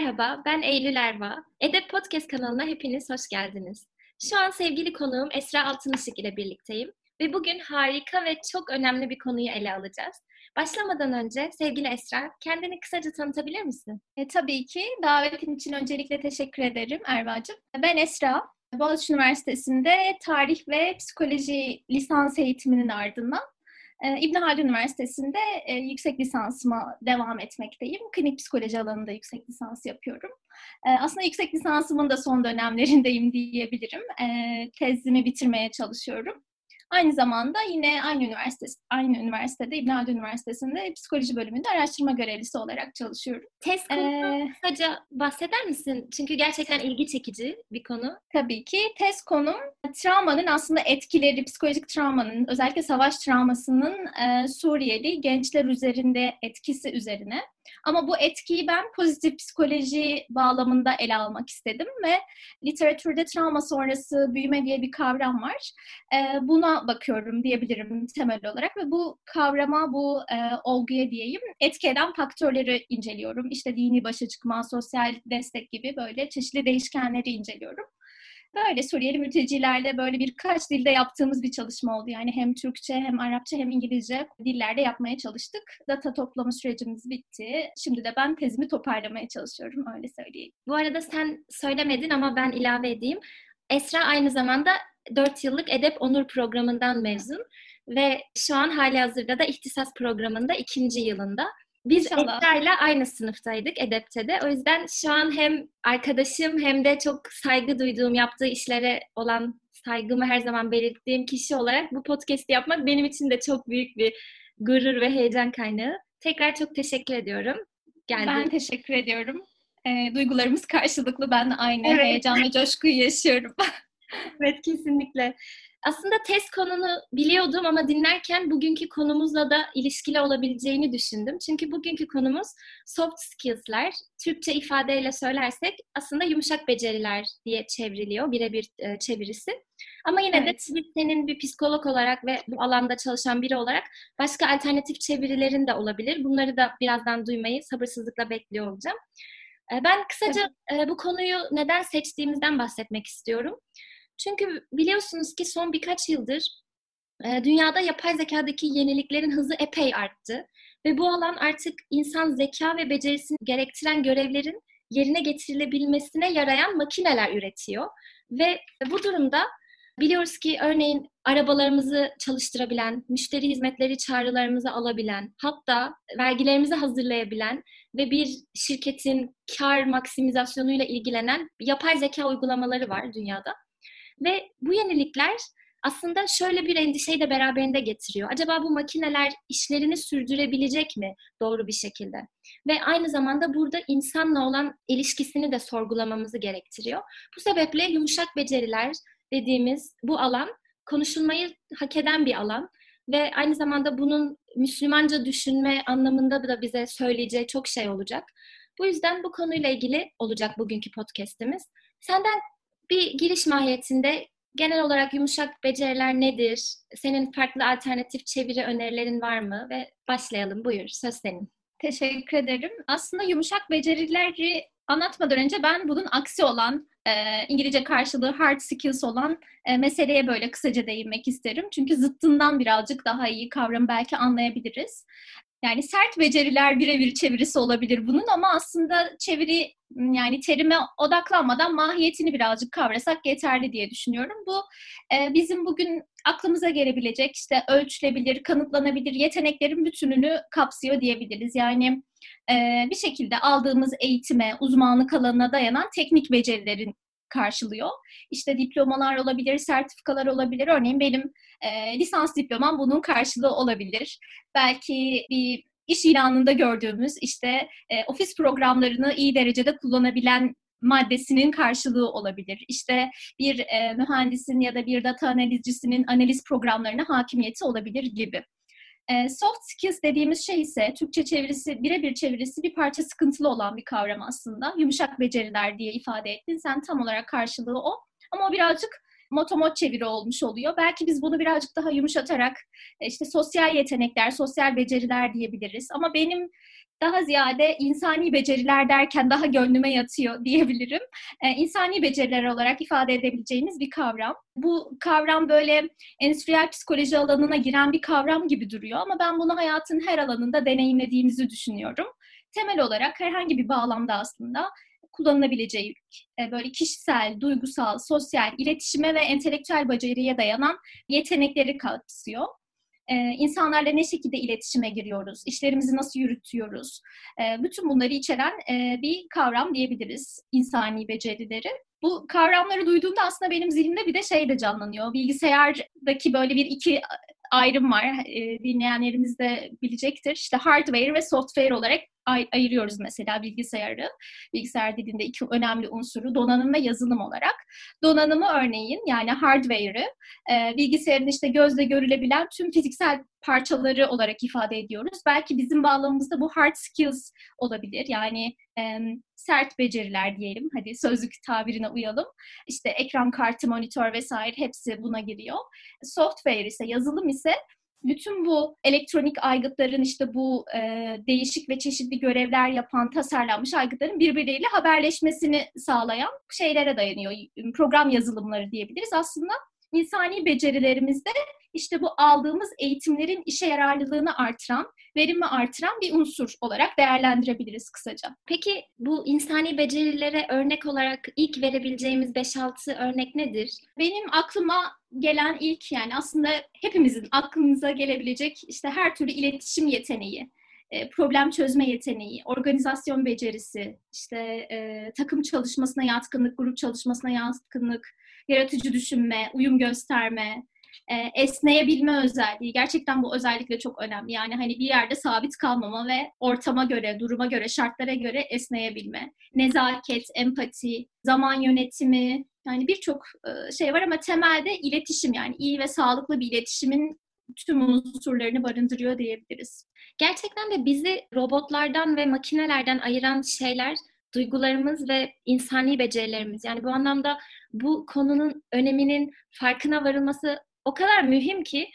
merhaba, ben Eylül Erva. Edep Podcast kanalına hepiniz hoş geldiniz. Şu an sevgili konuğum Esra Altınışık ile birlikteyim ve bugün harika ve çok önemli bir konuyu ele alacağız. Başlamadan önce sevgili Esra, kendini kısaca tanıtabilir misin? E, tabii ki. Davetin için öncelikle teşekkür ederim Erva'cığım. Ben Esra. Boğaziçi Üniversitesi'nde tarih ve psikoloji lisans eğitiminin ardından e, İbn Haldun Üniversitesi'nde e, yüksek lisansıma devam etmekteyim. Klinik psikoloji alanında yüksek lisans yapıyorum. E, aslında yüksek lisansımın da son dönemlerindeyim diyebilirim. E, tezimi bitirmeye çalışıyorum. Aynı zamanda yine aynı üniversite aynı üniversitede İbn Haldun Üniversitesi'nde psikoloji bölümünde araştırma görevlisi olarak çalışıyorum. Test konusundan ee, kısaca bahseder misin? Çünkü gerçekten ilgi çekici bir konu. Tabii ki. Test konum travmanın aslında etkileri, psikolojik travmanın, özellikle savaş travmasının e, Suriyeli gençler üzerinde etkisi üzerine. Ama bu etkiyi ben pozitif psikoloji bağlamında ele almak istedim ve literatürde travma sonrası büyüme diye bir kavram var. E, buna bakıyorum diyebilirim temel olarak ve bu kavrama, bu e, olguya diyeyim etki eden faktörleri inceliyorum. İşte dini başa çıkma, sosyal destek gibi böyle çeşitli değişkenleri inceliyorum. Böyle Suriyeli mültecilerle böyle birkaç dilde yaptığımız bir çalışma oldu. Yani hem Türkçe hem Arapça hem İngilizce dillerde yapmaya çalıştık. Data toplama sürecimiz bitti. Şimdi de ben tezimi toparlamaya çalışıyorum öyle söyleyeyim. Bu arada sen söylemedin ama ben ilave edeyim. Esra aynı zamanda 4 yıllık Edep Onur programından mezun ve şu an hali hazırda da ihtisas programında ikinci yılında. Biz Esra'yla aynı sınıftaydık Edep'te de. O yüzden şu an hem arkadaşım hem de çok saygı duyduğum yaptığı işlere olan saygımı her zaman belirttiğim kişi olarak bu podcast yapmak benim için de çok büyük bir gurur ve heyecan kaynağı. Tekrar çok teşekkür ediyorum. Geldiğin. Ben teşekkür ediyorum. E, duygularımız karşılıklı. Ben de aynı evet. heyecan ve coşkuyu yaşıyorum. evet kesinlikle. Aslında test konunu biliyordum ama dinlerken bugünkü konumuzla da ilişkili olabileceğini düşündüm. Çünkü bugünkü konumuz soft skills'ler. Türkçe ifadeyle söylersek aslında yumuşak beceriler diye çevriliyor, birebir e, çevirisi. Ama yine evet. de senin bir psikolog olarak ve bu alanda çalışan biri olarak başka alternatif çevirilerin de olabilir. Bunları da birazdan duymayı sabırsızlıkla bekliyor olacağım. E, ben kısaca e, bu konuyu neden seçtiğimizden bahsetmek istiyorum. Çünkü biliyorsunuz ki son birkaç yıldır e, dünyada yapay zekadaki yeniliklerin hızı epey arttı. Ve bu alan artık insan zeka ve becerisini gerektiren görevlerin yerine getirilebilmesine yarayan makineler üretiyor. Ve bu durumda biliyoruz ki örneğin arabalarımızı çalıştırabilen, müşteri hizmetleri çağrılarımızı alabilen, hatta vergilerimizi hazırlayabilen ve bir şirketin kar maksimizasyonuyla ilgilenen yapay zeka uygulamaları var dünyada. Ve bu yenilikler aslında şöyle bir endişeyi de beraberinde getiriyor. Acaba bu makineler işlerini sürdürebilecek mi doğru bir şekilde? Ve aynı zamanda burada insanla olan ilişkisini de sorgulamamızı gerektiriyor. Bu sebeple yumuşak beceriler dediğimiz bu alan konuşulmayı hak eden bir alan ve aynı zamanda bunun Müslümanca düşünme anlamında da bize söyleyeceği çok şey olacak. Bu yüzden bu konuyla ilgili olacak bugünkü podcast'imiz. Senden bir giriş mahiyetinde genel olarak yumuşak beceriler nedir? Senin farklı alternatif çeviri önerilerin var mı? Ve başlayalım. Buyur. Söz senin. Teşekkür ederim. Aslında yumuşak becerileri anlatmadan önce ben bunun aksi olan e, İngilizce karşılığı hard skills olan e, meseleye böyle kısaca değinmek isterim. Çünkü zıttından birazcık daha iyi kavramı belki anlayabiliriz. Yani sert beceriler birebir çevirisi olabilir bunun ama aslında çeviri yani terime odaklanmadan mahiyetini birazcık kavrasak yeterli diye düşünüyorum. Bu e, bizim bugün aklımıza gelebilecek işte ölçülebilir, kanıtlanabilir yeteneklerin bütününü kapsıyor diyebiliriz. Yani e, bir şekilde aldığımız eğitime, uzmanlık alanına dayanan teknik becerilerin karşılıyor. İşte diplomalar olabilir, sertifikalar olabilir. Örneğin benim e, lisans diplomam bunun karşılığı olabilir. Belki bir iş ilanında gördüğümüz işte e, ofis programlarını iyi derecede kullanabilen maddesinin karşılığı olabilir. İşte bir e, mühendisin ya da bir data analizcisinin analiz programlarına hakimiyeti olabilir gibi. E, soft skills dediğimiz şey ise Türkçe çevirisi, birebir çevirisi bir parça sıkıntılı olan bir kavram aslında. Yumuşak beceriler diye ifade ettin. Sen tam olarak karşılığı o. Ama o birazcık motomot çeviri olmuş oluyor. Belki biz bunu birazcık daha yumuşatarak e, işte sosyal yetenekler, sosyal beceriler diyebiliriz. Ama benim daha ziyade insani beceriler derken daha gönlüme yatıyor diyebilirim. Ee, insani beceriler olarak ifade edebileceğimiz bir kavram. Bu kavram böyle endüstriyel psikoloji alanına giren bir kavram gibi duruyor ama ben bunu hayatın her alanında deneyimlediğimizi düşünüyorum. Temel olarak herhangi bir bağlamda aslında kullanılabileceği e, böyle kişisel, duygusal, sosyal, iletişime ve entelektüel beceriye dayanan yetenekleri kapsıyor e, insanlarla ne şekilde iletişime giriyoruz, işlerimizi nasıl yürütüyoruz, e, bütün bunları içeren e, bir kavram diyebiliriz insani becerileri. Bu kavramları duyduğumda aslında benim zihnimde bir de şey de canlanıyor. Bilgisayardaki böyle bir iki ayrım var. E, dinleyenlerimiz de bilecektir. İşte hardware ve software olarak ay- ayırıyoruz mesela bilgisayarı. Bilgisayar dilinde iki önemli unsuru donanım ve yazılım olarak. Donanımı örneğin yani hardware'ı e, bilgisayarın işte gözle görülebilen tüm fiziksel parçaları olarak ifade ediyoruz. Belki bizim bağlamımızda bu hard skills olabilir. Yani e, sert beceriler diyelim. Hadi sözlük tabirine uyalım. İşte ekran kartı, monitör vesaire hepsi buna giriyor. Software ise, yazılım ise bütün bu elektronik aygıtların işte bu e, değişik ve çeşitli görevler yapan tasarlanmış aygıtların birbirleriyle haberleşmesini sağlayan şeylere dayanıyor. Program yazılımları diyebiliriz. Aslında insani becerilerimizde işte bu aldığımız eğitimlerin işe yararlılığını artıran, verimi artıran bir unsur olarak değerlendirebiliriz kısaca. Peki bu insani becerilere örnek olarak ilk verebileceğimiz 5-6 örnek nedir? Benim aklıma gelen ilk yani aslında hepimizin aklımıza gelebilecek işte her türlü iletişim yeteneği, e, problem çözme yeteneği, organizasyon becerisi, işte e, takım çalışmasına yatkınlık, grup çalışmasına yatkınlık, yaratıcı düşünme, uyum gösterme, e, esneyebilme özelliği. Gerçekten bu özellikle çok önemli. Yani hani bir yerde sabit kalmama ve ortama göre, duruma göre, şartlara göre esneyebilme. Nezaket, empati, zaman yönetimi, yani birçok e, şey var ama temelde iletişim yani iyi ve sağlıklı bir iletişimin tüm unsurlarını barındırıyor diyebiliriz. Gerçekten de bizi robotlardan ve makinelerden ayıran şeyler duygularımız ve insani becerilerimiz. Yani bu anlamda bu konunun öneminin farkına varılması o kadar mühim ki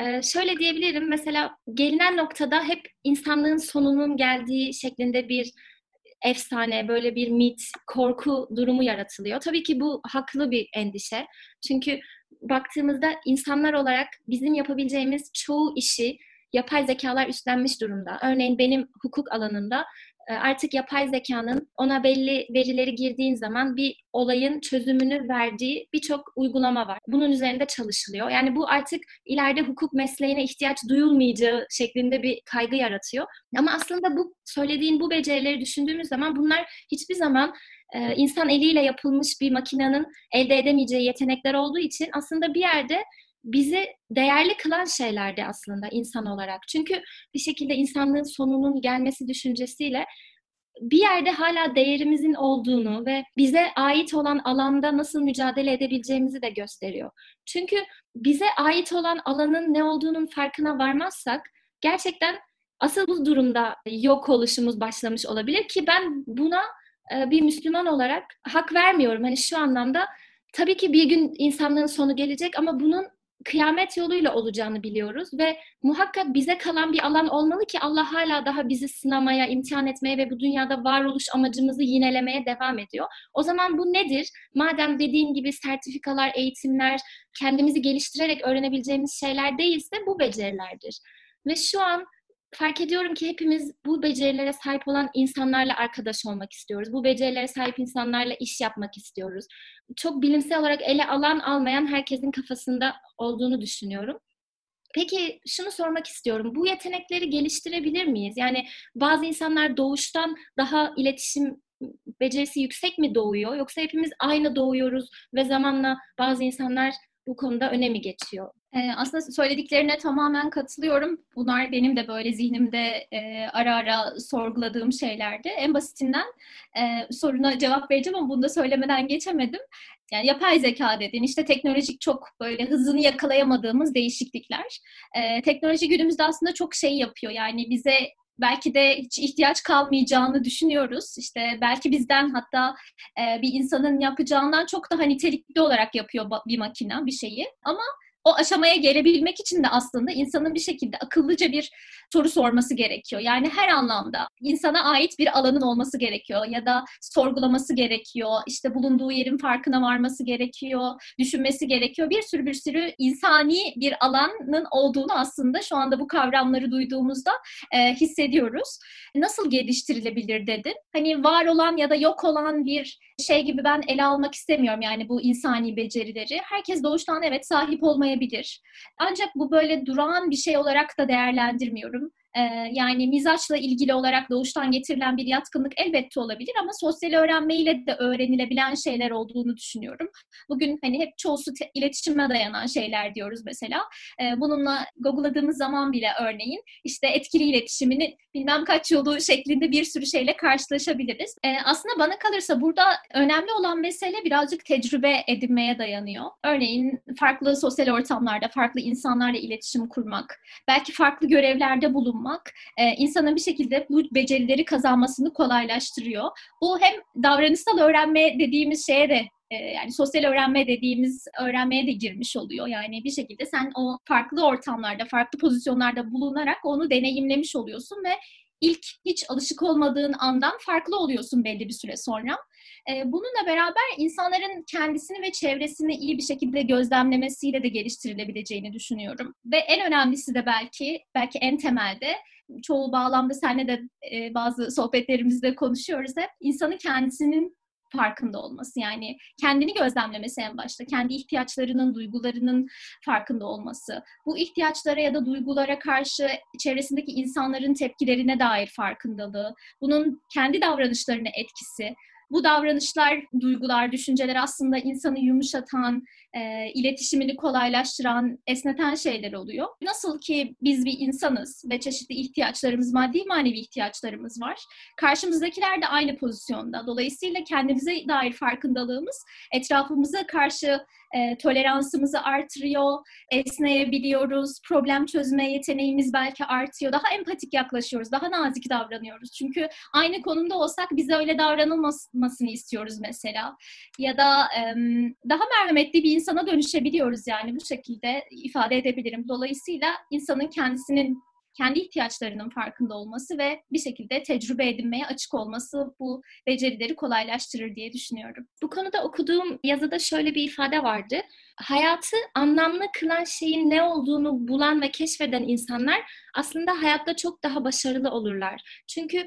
e, şöyle diyebilirim mesela gelinen noktada hep insanlığın sonunun geldiği şeklinde bir efsane, böyle bir mit, korku durumu yaratılıyor. Tabii ki bu haklı bir endişe. Çünkü baktığımızda insanlar olarak bizim yapabileceğimiz çoğu işi yapay zekalar üstlenmiş durumda. Örneğin benim hukuk alanında artık yapay zekanın ona belli verileri girdiğin zaman bir olayın çözümünü verdiği birçok uygulama var. Bunun üzerinde çalışılıyor. Yani bu artık ileride hukuk mesleğine ihtiyaç duyulmayacağı şeklinde bir kaygı yaratıyor. Ama aslında bu söylediğin bu becerileri düşündüğümüz zaman bunlar hiçbir zaman e, insan eliyle yapılmış bir makinenin elde edemeyeceği yetenekler olduğu için aslında bir yerde bizi değerli kılan şeylerdi aslında insan olarak. Çünkü bir şekilde insanlığın sonunun gelmesi düşüncesiyle bir yerde hala değerimizin olduğunu ve bize ait olan alanda nasıl mücadele edebileceğimizi de gösteriyor. Çünkü bize ait olan alanın ne olduğunun farkına varmazsak gerçekten asıl bu durumda yok oluşumuz başlamış olabilir ki ben buna e, bir Müslüman olarak hak vermiyorum. Hani şu anlamda tabii ki bir gün insanlığın sonu gelecek ama bunun kıyamet yoluyla olacağını biliyoruz ve muhakkak bize kalan bir alan olmalı ki Allah hala daha bizi sınamaya, imtihan etmeye ve bu dünyada varoluş amacımızı yinelemeye devam ediyor. O zaman bu nedir? Madem dediğim gibi sertifikalar, eğitimler, kendimizi geliştirerek öğrenebileceğimiz şeyler değilse bu becerilerdir. Ve şu an fark ediyorum ki hepimiz bu becerilere sahip olan insanlarla arkadaş olmak istiyoruz. Bu becerilere sahip insanlarla iş yapmak istiyoruz. Çok bilimsel olarak ele alan almayan herkesin kafasında olduğunu düşünüyorum. Peki şunu sormak istiyorum. Bu yetenekleri geliştirebilir miyiz? Yani bazı insanlar doğuştan daha iletişim becerisi yüksek mi doğuyor? Yoksa hepimiz aynı doğuyoruz ve zamanla bazı insanlar bu konuda önemi geçiyor? Ee, aslında söylediklerine tamamen katılıyorum. Bunlar benim de böyle zihnimde e, ara ara sorguladığım şeylerdi. En basitinden e, soruna cevap vereceğim ama bunu da söylemeden geçemedim. Yani yapay zeka dedin, işte teknolojik çok böyle hızını yakalayamadığımız değişiklikler. E, teknoloji günümüzde aslında çok şey yapıyor. Yani bize belki de hiç ihtiyaç kalmayacağını düşünüyoruz. İşte belki bizden hatta e, bir insanın yapacağından çok daha nitelikli olarak yapıyor bir makine bir şeyi. Ama o aşamaya gelebilmek için de aslında insanın bir şekilde akıllıca bir soru sorması gerekiyor. Yani her anlamda insana ait bir alanın olması gerekiyor ya da sorgulaması gerekiyor. İşte bulunduğu yerin farkına varması gerekiyor, düşünmesi gerekiyor. Bir sürü bir sürü insani bir alanın olduğunu aslında şu anda bu kavramları duyduğumuzda e, hissediyoruz. Nasıl geliştirilebilir dedim. Hani var olan ya da yok olan bir şey gibi ben ele almak istemiyorum yani bu insani becerileri. Herkes doğuştan evet sahip olmayabilir. Ancak bu böyle durağan bir şey olarak da değerlendirmiyorum. Ee, yani mizaçla ilgili olarak doğuştan getirilen bir yatkınlık elbette olabilir ama sosyal öğrenmeyle de öğrenilebilen şeyler olduğunu düşünüyorum. Bugün hani hep çoğusu iletişime dayanan şeyler diyoruz mesela. Ee, bununla Google'ladığımız zaman bile örneğin işte etkili iletişimini bilmem kaç yolu şeklinde bir sürü şeyle karşılaşabiliriz. Ee, aslında bana kalırsa burada önemli olan mesele birazcık tecrübe edinmeye dayanıyor. Örneğin farklı sosyal ortamlarda farklı insanlarla iletişim kurmak, belki farklı görevlerde bulunmak olmak e, insanın bir şekilde bu becerileri kazanmasını kolaylaştırıyor. Bu hem davranışsal öğrenme dediğimiz şeye de e, yani sosyal öğrenme dediğimiz öğrenmeye de girmiş oluyor. Yani bir şekilde sen o farklı ortamlarda, farklı pozisyonlarda bulunarak onu deneyimlemiş oluyorsun ve ilk hiç alışık olmadığın andan farklı oluyorsun belli bir süre sonra. Ee, bununla beraber insanların kendisini ve çevresini iyi bir şekilde gözlemlemesiyle de geliştirilebileceğini düşünüyorum. Ve en önemlisi de belki, belki en temelde çoğu bağlamda seninle de e, bazı sohbetlerimizde konuşuyoruz hep. insanın kendisinin farkında olması. Yani kendini gözlemlemesi en başta. Kendi ihtiyaçlarının, duygularının farkında olması. Bu ihtiyaçlara ya da duygulara karşı çevresindeki insanların tepkilerine dair farkındalığı. Bunun kendi davranışlarına etkisi bu davranışlar, duygular, düşünceler aslında insanı yumuşatan, e, iletişimini kolaylaştıran, esneten şeyler oluyor. Nasıl ki biz bir insanız ve çeşitli ihtiyaçlarımız, maddi manevi ihtiyaçlarımız var. Karşımızdakiler de aynı pozisyonda. Dolayısıyla kendimize dair farkındalığımız etrafımıza karşı e, toleransımızı artırıyor, esneyebiliyoruz, problem çözme yeteneğimiz belki artıyor, daha empatik yaklaşıyoruz, daha nazik davranıyoruz. Çünkü aynı konumda olsak bize öyle davranılmasını istiyoruz mesela. Ya da e, daha merhametli bir insana dönüşebiliyoruz yani bu şekilde ifade edebilirim. Dolayısıyla insanın kendisinin kendi ihtiyaçlarının farkında olması ve bir şekilde tecrübe edinmeye açık olması bu becerileri kolaylaştırır diye düşünüyorum. Bu konuda okuduğum yazıda şöyle bir ifade vardı. Hayatı anlamlı kılan şeyin ne olduğunu bulan ve keşfeden insanlar aslında hayatta çok daha başarılı olurlar. Çünkü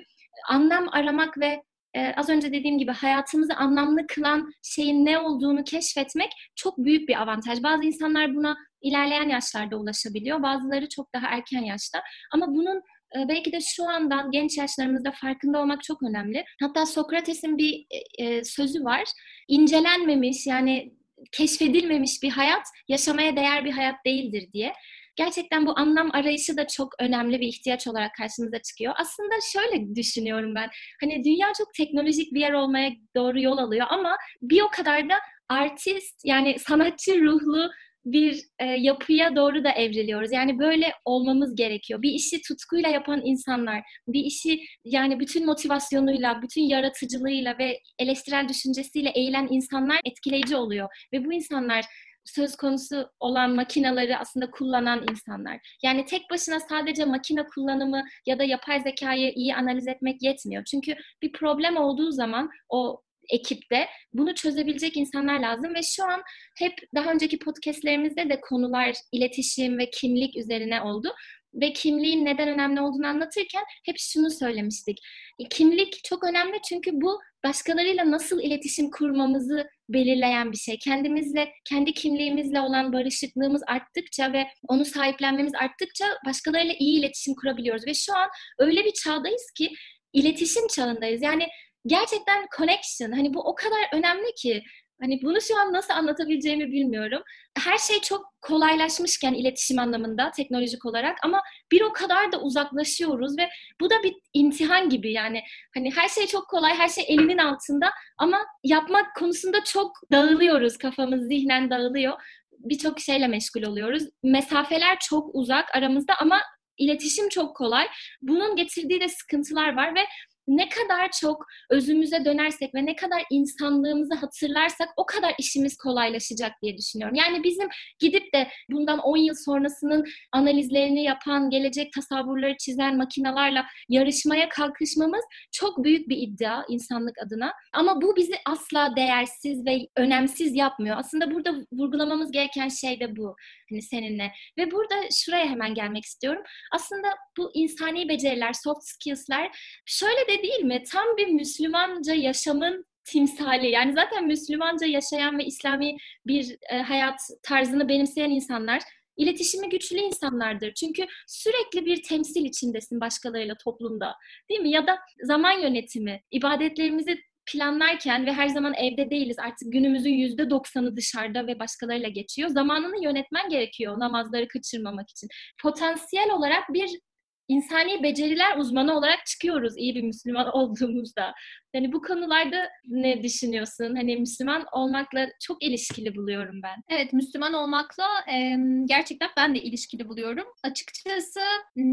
anlam aramak ve e, az önce dediğim gibi hayatımızı anlamlı kılan şeyin ne olduğunu keşfetmek çok büyük bir avantaj. Bazı insanlar buna ilerleyen yaşlarda ulaşabiliyor. Bazıları çok daha erken yaşta. Ama bunun e, belki de şu andan genç yaşlarımızda farkında olmak çok önemli. Hatta Sokrates'in bir e, e, sözü var. İncelenmemiş yani keşfedilmemiş bir hayat yaşamaya değer bir hayat değildir diye gerçekten bu anlam arayışı da çok önemli bir ihtiyaç olarak karşımıza çıkıyor. Aslında şöyle düşünüyorum ben. Hani dünya çok teknolojik bir yer olmaya doğru yol alıyor ama bir o kadar da artist yani sanatçı ruhlu bir e, yapıya doğru da evriliyoruz. Yani böyle olmamız gerekiyor. Bir işi tutkuyla yapan insanlar, bir işi yani bütün motivasyonuyla, bütün yaratıcılığıyla ve eleştirel düşüncesiyle eğilen insanlar etkileyici oluyor. Ve bu insanlar söz konusu olan makinaları aslında kullanan insanlar. Yani tek başına sadece makine kullanımı ya da yapay zekayı iyi analiz etmek yetmiyor. Çünkü bir problem olduğu zaman o ekipte bunu çözebilecek insanlar lazım ve şu an hep daha önceki podcastlerimizde de konular iletişim ve kimlik üzerine oldu ve kimliğin neden önemli olduğunu anlatırken hep şunu söylemiştik. E, kimlik çok önemli çünkü bu başkalarıyla nasıl iletişim kurmamızı belirleyen bir şey. Kendimizle, kendi kimliğimizle olan barışıklığımız arttıkça ve onu sahiplenmemiz arttıkça başkalarıyla iyi iletişim kurabiliyoruz. Ve şu an öyle bir çağdayız ki iletişim çağındayız. Yani gerçekten connection hani bu o kadar önemli ki Hani bunu şu an nasıl anlatabileceğimi bilmiyorum. Her şey çok kolaylaşmışken iletişim anlamında teknolojik olarak ama bir o kadar da uzaklaşıyoruz ve bu da bir imtihan gibi yani hani her şey çok kolay, her şey elimin altında ama yapmak konusunda çok dağılıyoruz, kafamız zihnen dağılıyor. Birçok şeyle meşgul oluyoruz. Mesafeler çok uzak aramızda ama iletişim çok kolay. Bunun getirdiği de sıkıntılar var ve ne kadar çok özümüze dönersek ve ne kadar insanlığımızı hatırlarsak o kadar işimiz kolaylaşacak diye düşünüyorum. Yani bizim gidip de bundan 10 yıl sonrasının analizlerini yapan, gelecek tasavvurları çizen makinalarla yarışmaya kalkışmamız çok büyük bir iddia insanlık adına. Ama bu bizi asla değersiz ve önemsiz yapmıyor. Aslında burada vurgulamamız gereken şey de bu hani seninle. Ve burada şuraya hemen gelmek istiyorum. Aslında bu insani beceriler, soft skills'ler şöyle de değil mi? Tam bir Müslümanca yaşamın timsali. Yani zaten Müslümanca yaşayan ve İslami bir e, hayat tarzını benimseyen insanlar iletişimi güçlü insanlardır. Çünkü sürekli bir temsil içindesin başkalarıyla toplumda. Değil mi? Ya da zaman yönetimi, ibadetlerimizi planlarken ve her zaman evde değiliz. Artık günümüzün yüzde doksanı dışarıda ve başkalarıyla geçiyor. Zamanını yönetmen gerekiyor namazları kaçırmamak için. Potansiyel olarak bir insani beceriler uzmanı olarak çıkıyoruz iyi bir Müslüman olduğumuzda. Yani bu konularda ne düşünüyorsun? Hani Müslüman olmakla çok ilişkili buluyorum ben. Evet, Müslüman olmakla e, gerçekten ben de ilişkili buluyorum. Açıkçası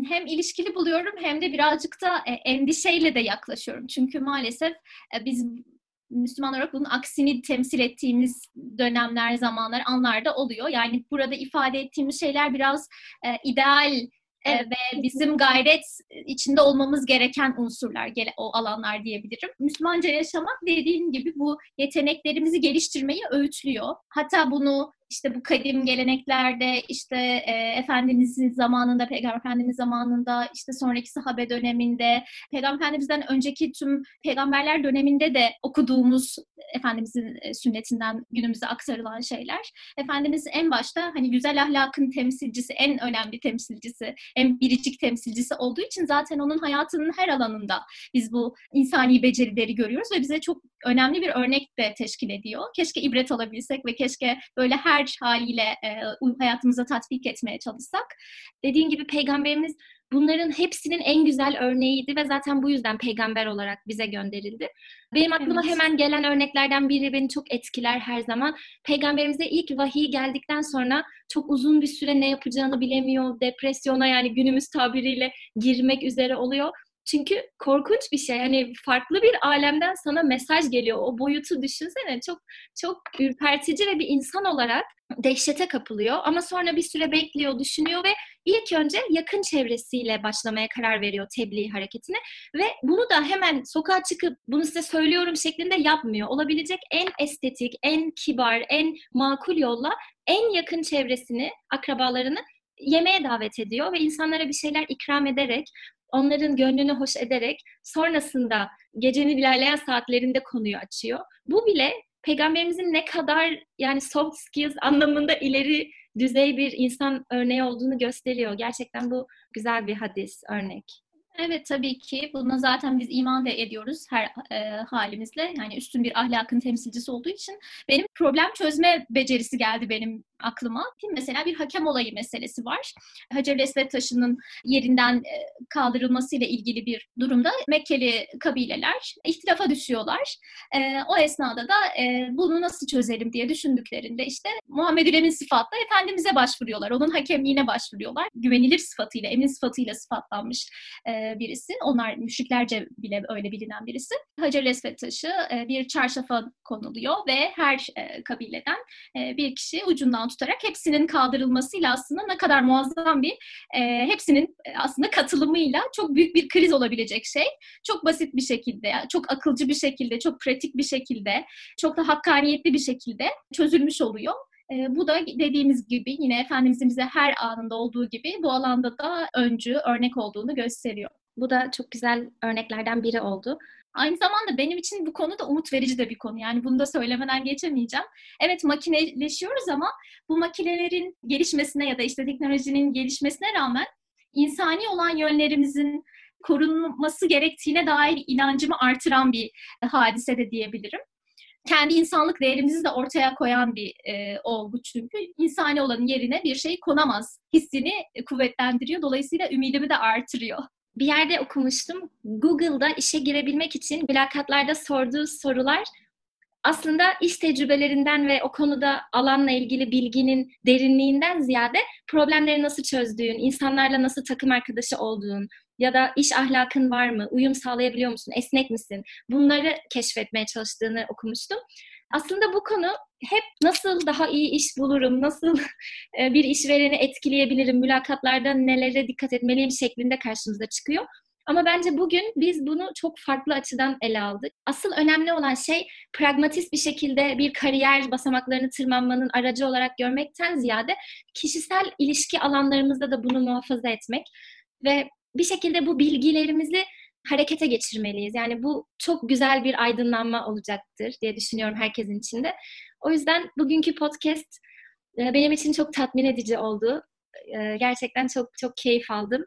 hem ilişkili buluyorum hem de birazcık da e, endişeyle de yaklaşıyorum. Çünkü maalesef e, biz Müslüman olarak bunun aksini temsil ettiğimiz dönemler, zamanlar, anlarda oluyor. Yani burada ifade ettiğimiz şeyler biraz e, ideal Evet. ve bizim gayret içinde olmamız gereken unsurlar, o alanlar diyebilirim. Müslümanca yaşamak dediğim gibi bu yeteneklerimizi geliştirmeyi öğütlüyor. Hatta bunu işte bu kadim geleneklerde işte e, Efendimizin zamanında, Peygamber Efendimiz zamanında, işte sonraki sahabe döneminde, Peygamber Efendimiz'den önceki tüm peygamberler döneminde de okuduğumuz Efendimizin e, sünnetinden günümüze aktarılan şeyler. Efendimiz en başta hani güzel ahlakın temsilcisi, en önemli temsilcisi, en biricik temsilcisi olduğu için zaten onun hayatının her alanında biz bu insani becerileri görüyoruz ve bize çok önemli bir örnek de teşkil ediyor. Keşke ibret alabilsek ve keşke böyle her her haliyle e, hayatımıza tatbik etmeye çalışsak. Dediğin gibi peygamberimiz bunların hepsinin en güzel örneğiydi ve zaten bu yüzden peygamber olarak bize gönderildi. Benim aklıma evet. hemen gelen örneklerden biri beni çok etkiler her zaman. Peygamberimize ilk vahiy geldikten sonra çok uzun bir süre ne yapacağını bilemiyor, depresyona yani günümüz tabiriyle girmek üzere oluyor. Çünkü korkunç bir şey. Hani farklı bir alemden sana mesaj geliyor. O boyutu düşünsene. Çok çok ürpertici ve bir insan olarak dehşete kapılıyor. Ama sonra bir süre bekliyor, düşünüyor ve ilk önce yakın çevresiyle başlamaya karar veriyor tebliğ hareketine. Ve bunu da hemen sokağa çıkıp bunu size söylüyorum şeklinde yapmıyor. Olabilecek en estetik, en kibar, en makul yolla en yakın çevresini, akrabalarını yemeğe davet ediyor ve insanlara bir şeyler ikram ederek onların gönlünü hoş ederek sonrasında gecenin ilerleyen saatlerinde konuyu açıyor. Bu bile peygamberimizin ne kadar yani soft skills anlamında ileri düzey bir insan örneği olduğunu gösteriyor. Gerçekten bu güzel bir hadis örnek. Evet tabii ki buna zaten biz iman da ediyoruz her e, halimizle. Yani üstün bir ahlakın temsilcisi olduğu için benim problem çözme becerisi geldi benim aklıma. Mesela bir hakem olayı meselesi var. Hacer Esved taşının yerinden e, kaldırılmasıyla ilgili bir durumda Mekkeli kabileler ihtilafa düşüyorlar. E, o esnada da e, bunu nasıl çözelim diye düşündüklerinde işte Muhammed Ülemin sıfatla Efendimiz'e başvuruyorlar. Onun hakemliğine başvuruyorlar. Güvenilir sıfatıyla, emin sıfatıyla sıfatlanmış birisi. Onlar müşriklerce bile öyle bilinen birisi. Hacer Esved taşı bir çarşafa konuluyor ve her kabileden bir kişi ucundan tutarak hepsinin kaldırılmasıyla aslında ne kadar muazzam bir e, hepsinin e, aslında katılımıyla çok büyük bir kriz olabilecek şey. Çok basit bir şekilde, çok akılcı bir şekilde, çok pratik bir şekilde, çok da hakkaniyetli bir şekilde çözülmüş oluyor. E, bu da dediğimiz gibi yine Efendimizin bize her anında olduğu gibi bu alanda da öncü, örnek olduğunu gösteriyor. Bu da çok güzel örneklerden biri oldu. Aynı zamanda benim için bu konu da umut verici de bir konu. Yani bunu da söylemeden geçemeyeceğim. Evet makineleşiyoruz ama bu makinelerin gelişmesine ya da işte teknolojinin gelişmesine rağmen insani olan yönlerimizin korunması gerektiğine dair inancımı artıran bir hadise de diyebilirim. Kendi insanlık değerimizi de ortaya koyan bir e, olgu çünkü insani olanın yerine bir şey konamaz hissini kuvvetlendiriyor. Dolayısıyla ümidimi de artırıyor bir yerde okumuştum. Google'da işe girebilmek için mülakatlarda sorduğu sorular aslında iş tecrübelerinden ve o konuda alanla ilgili bilginin derinliğinden ziyade problemleri nasıl çözdüğün, insanlarla nasıl takım arkadaşı olduğun ya da iş ahlakın var mı, uyum sağlayabiliyor musun, esnek misin? Bunları keşfetmeye çalıştığını okumuştum. Aslında bu konu hep nasıl daha iyi iş bulurum, nasıl e, bir işvereni etkileyebilirim, mülakatlarda nelere dikkat etmeliyim şeklinde karşımıza çıkıyor. Ama bence bugün biz bunu çok farklı açıdan ele aldık. Asıl önemli olan şey pragmatist bir şekilde bir kariyer basamaklarını tırmanmanın aracı olarak görmekten ziyade kişisel ilişki alanlarımızda da bunu muhafaza etmek ve bir şekilde bu bilgilerimizi harekete geçirmeliyiz. Yani bu çok güzel bir aydınlanma olacaktır diye düşünüyorum herkesin içinde. O yüzden bugünkü podcast e, benim için çok tatmin edici oldu. E, gerçekten çok çok keyif aldım.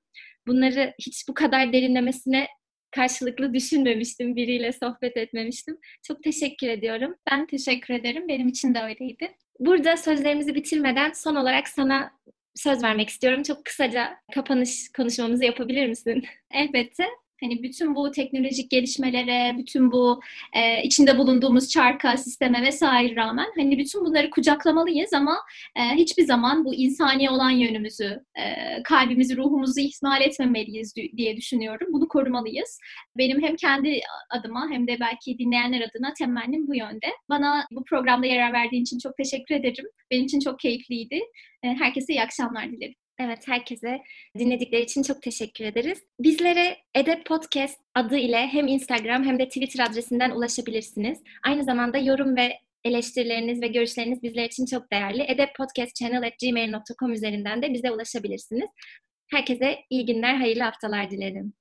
Bunları hiç bu kadar derinlemesine karşılıklı düşünmemiştim. Biriyle sohbet etmemiştim. Çok teşekkür ediyorum. Ben teşekkür ederim. Benim için de öyleydi. Burada sözlerimizi bitirmeden son olarak sana söz vermek istiyorum. Çok kısaca kapanış konuşmamızı yapabilir misin? Elbette hani bütün bu teknolojik gelişmelere, bütün bu e, içinde bulunduğumuz çarka, sisteme vesaire rağmen hani bütün bunları kucaklamalıyız ama e, hiçbir zaman bu insani olan yönümüzü, e, kalbimizi, ruhumuzu ihmal etmemeliyiz diye düşünüyorum. Bunu korumalıyız. Benim hem kendi adıma hem de belki dinleyenler adına temennim bu yönde. Bana bu programda yer verdiğin için çok teşekkür ederim. Benim için çok keyifliydi. E, herkese iyi akşamlar dilerim. Evet, herkese dinledikleri için çok teşekkür ederiz. Bizlere Edep Podcast adı ile hem Instagram hem de Twitter adresinden ulaşabilirsiniz. Aynı zamanda yorum ve eleştirileriniz ve görüşleriniz bizler için çok değerli. edeppodcastchannel.gmail.com üzerinden de bize ulaşabilirsiniz. Herkese iyi günler, hayırlı haftalar dilerim.